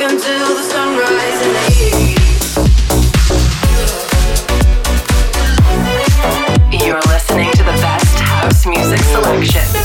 got, you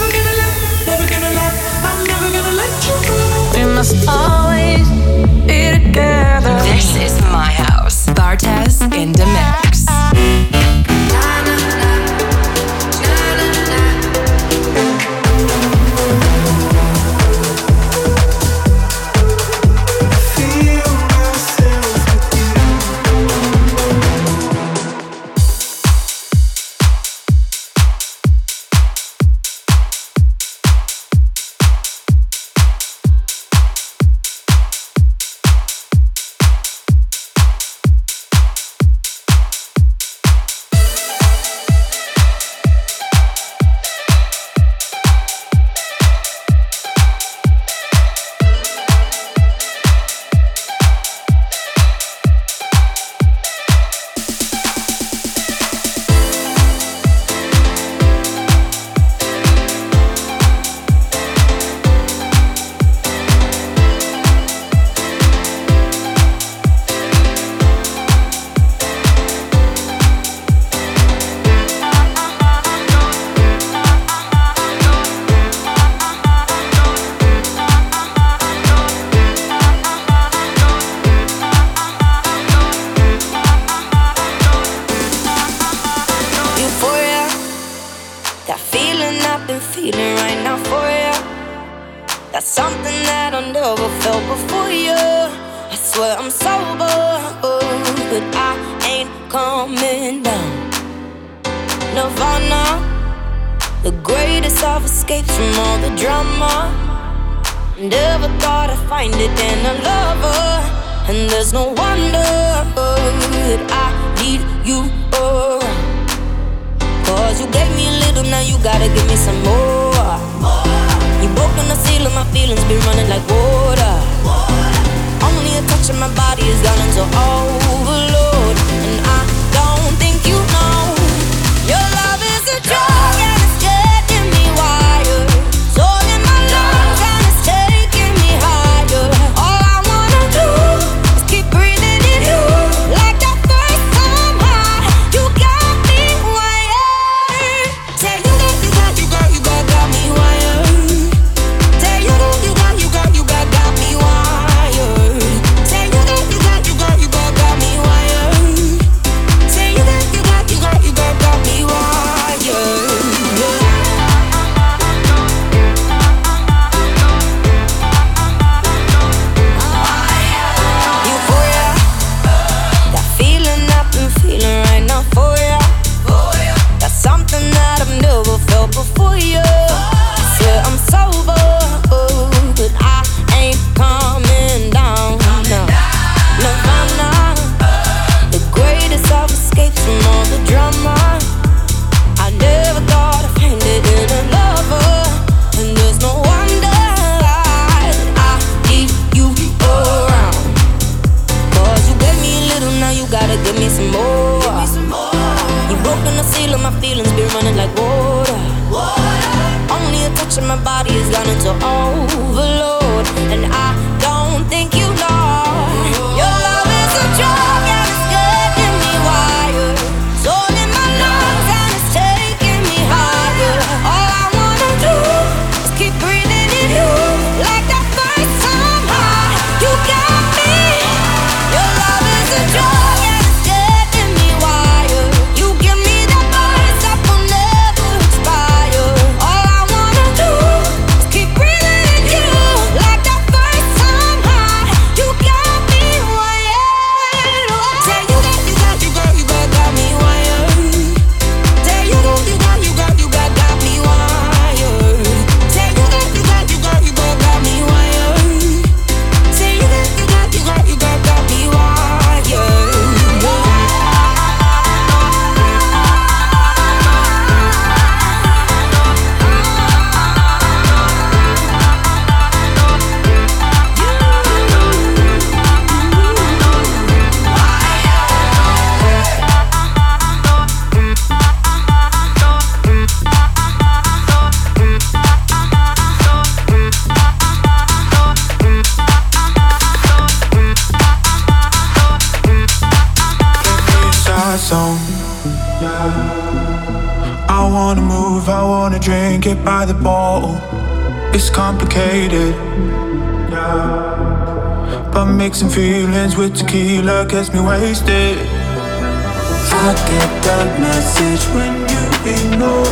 tequila gets me wasted. I get that message when you ignore.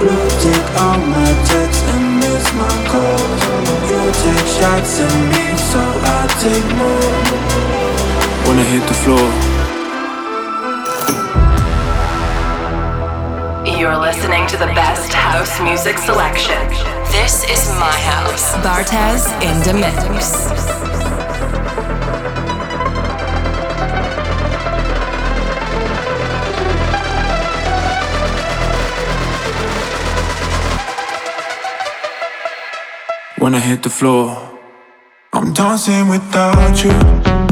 Blue tick on my text and miss my calls. You take shots at me, so I take more. Wanna hit the floor. You're listening to the best house music selection. This is my house. Bartez in the mix. When I hit the floor, I'm dancing without you.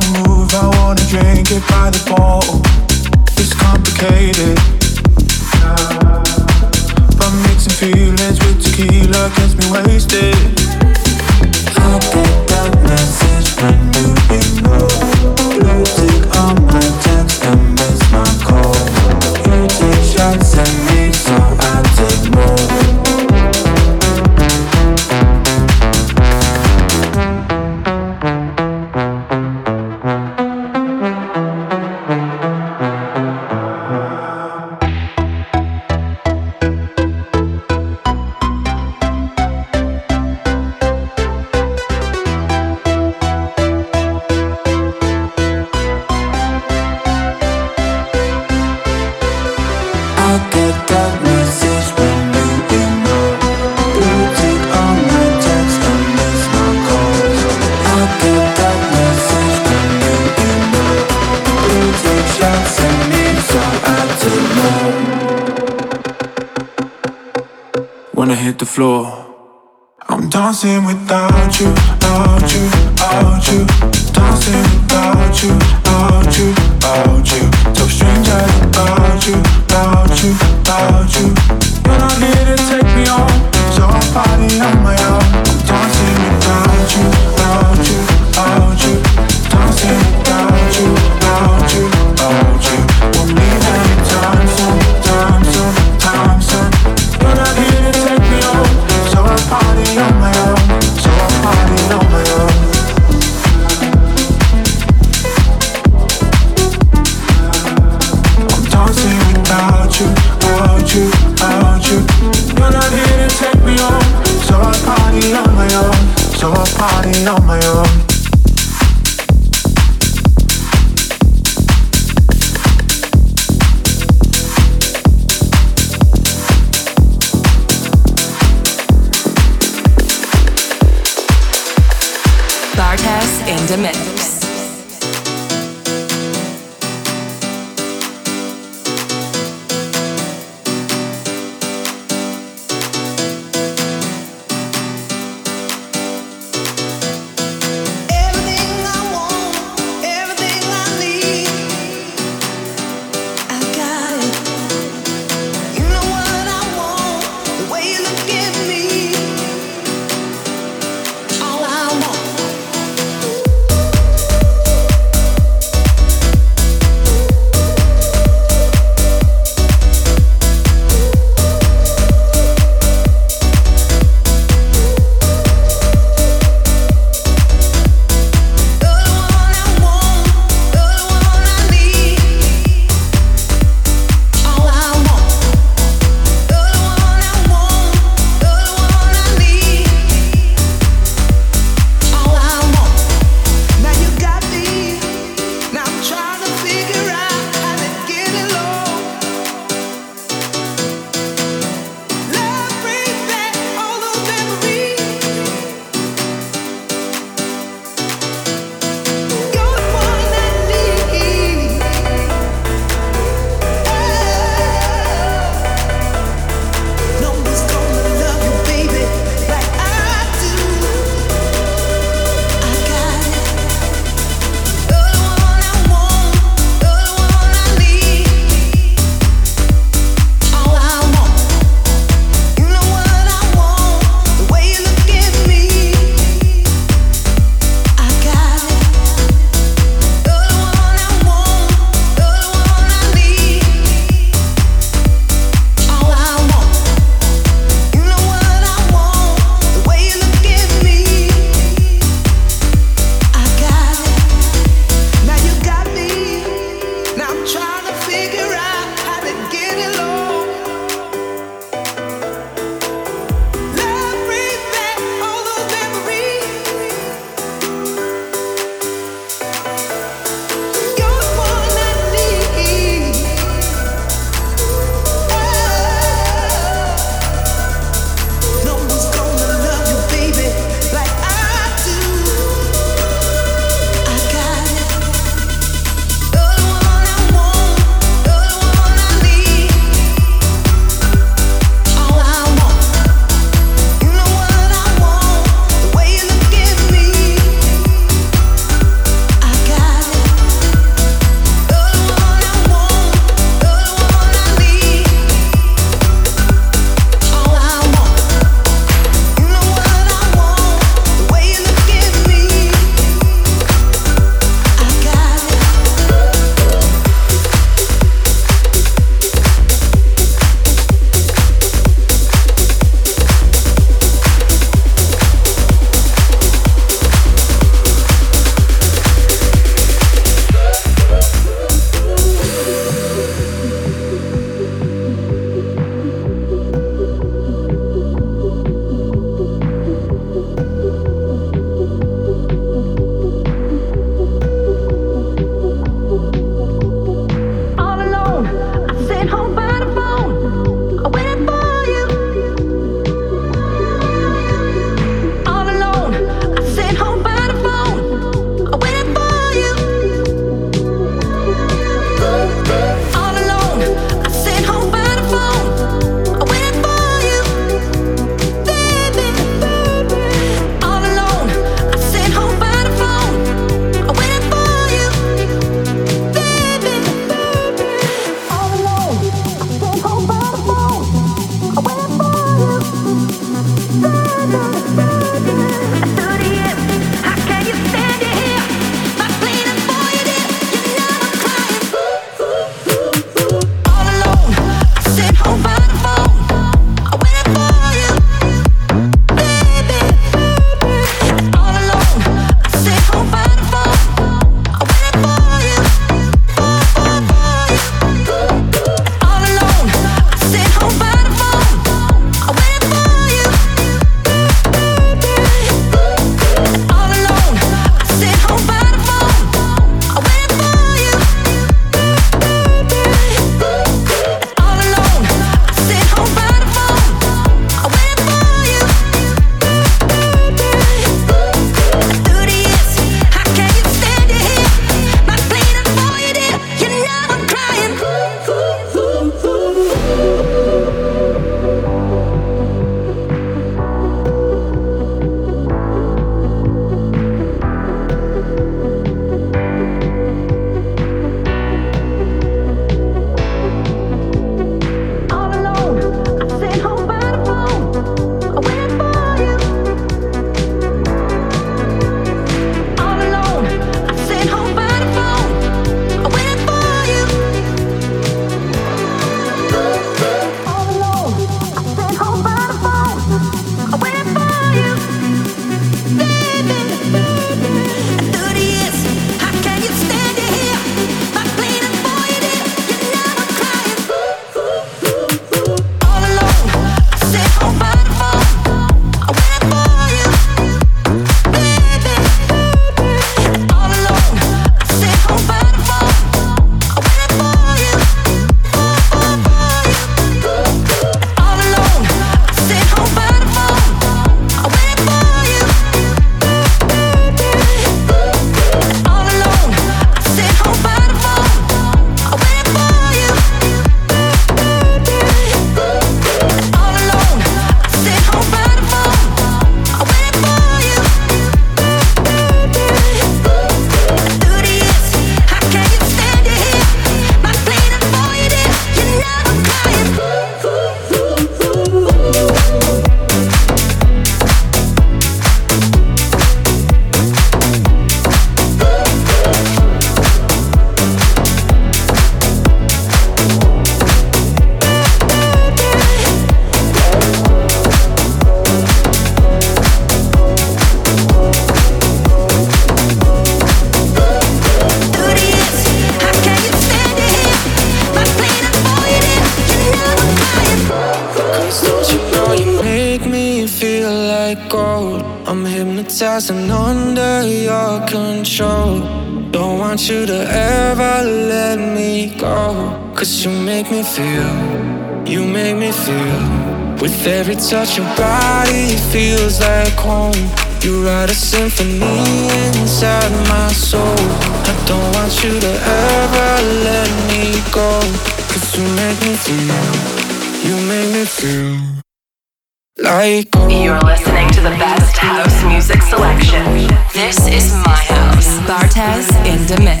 Montez in the mix.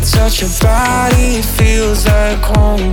touch your body feels like home.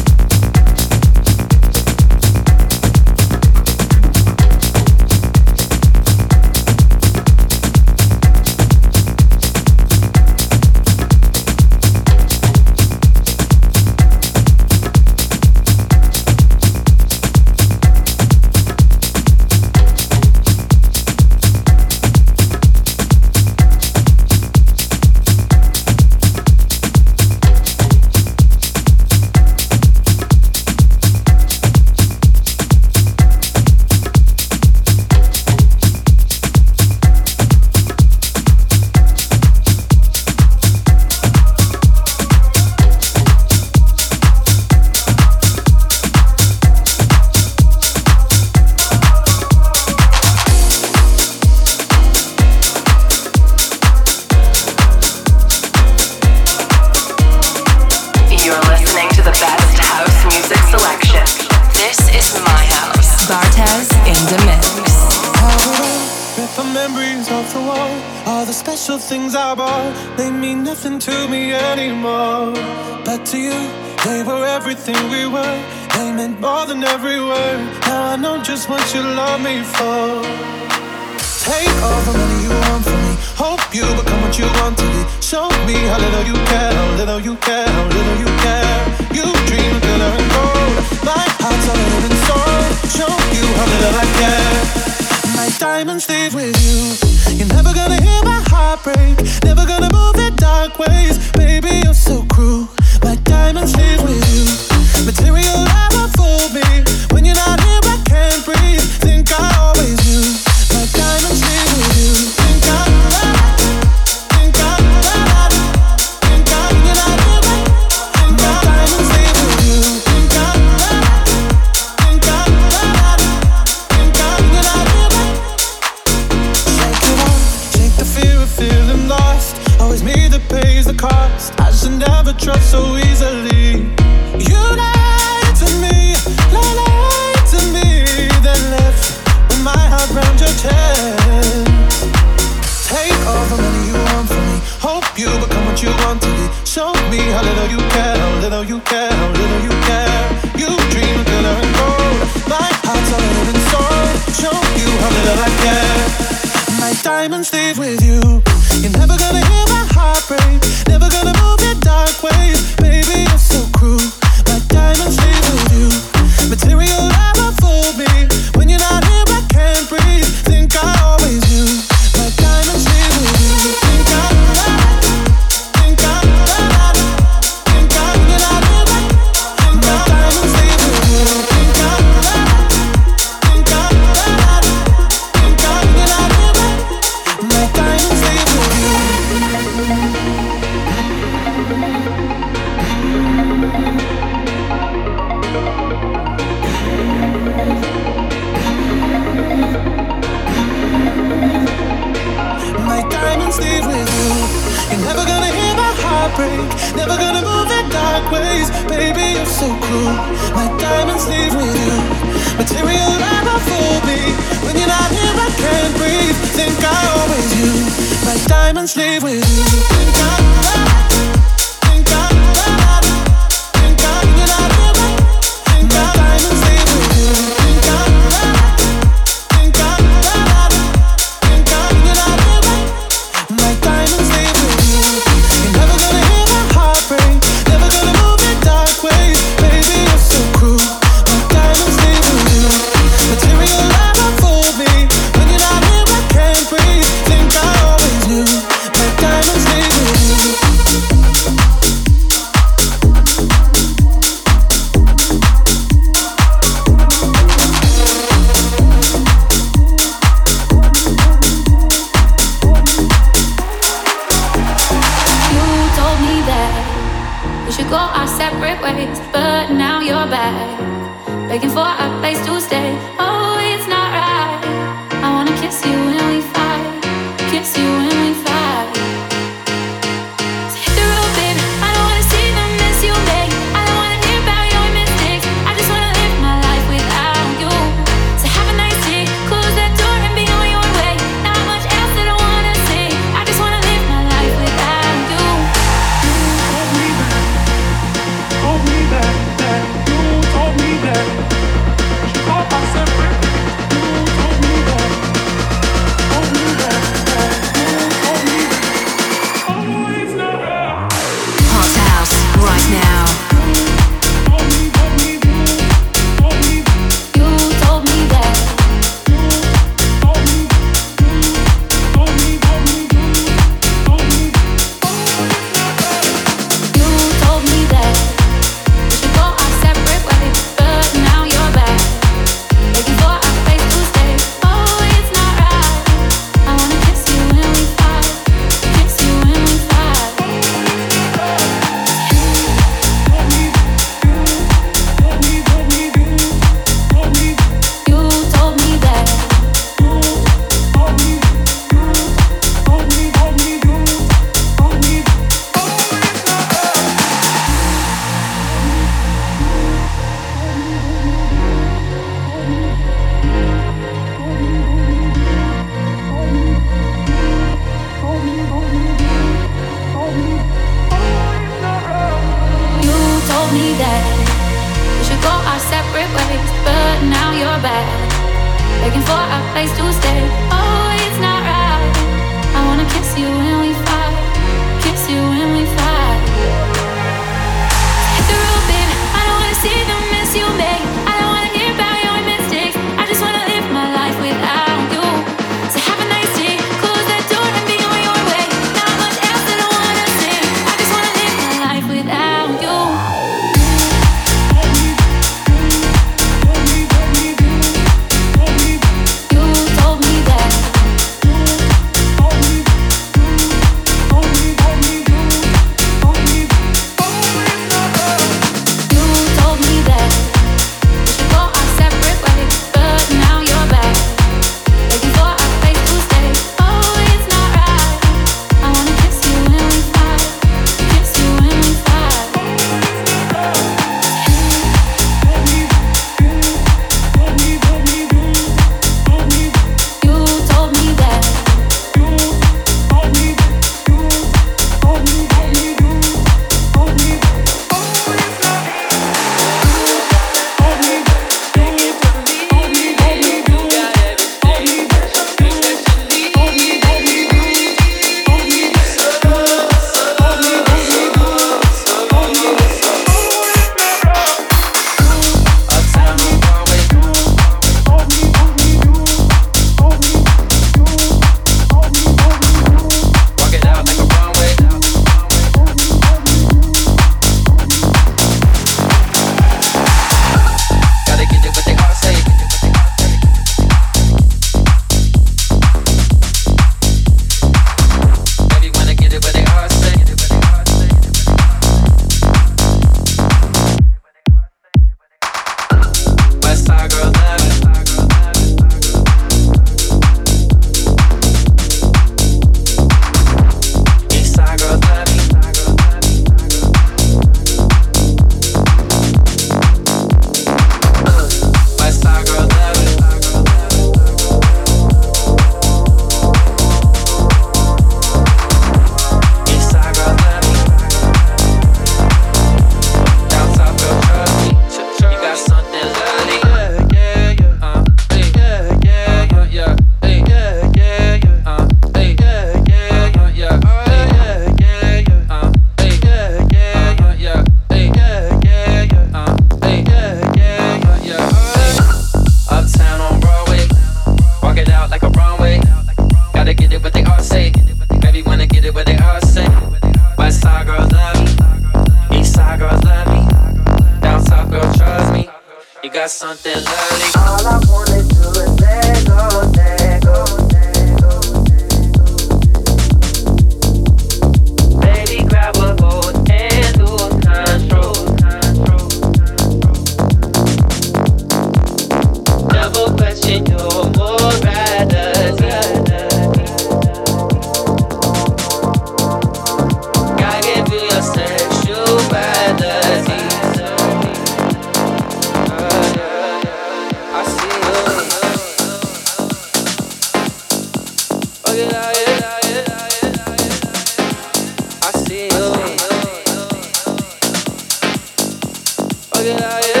Yeah.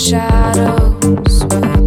Hey.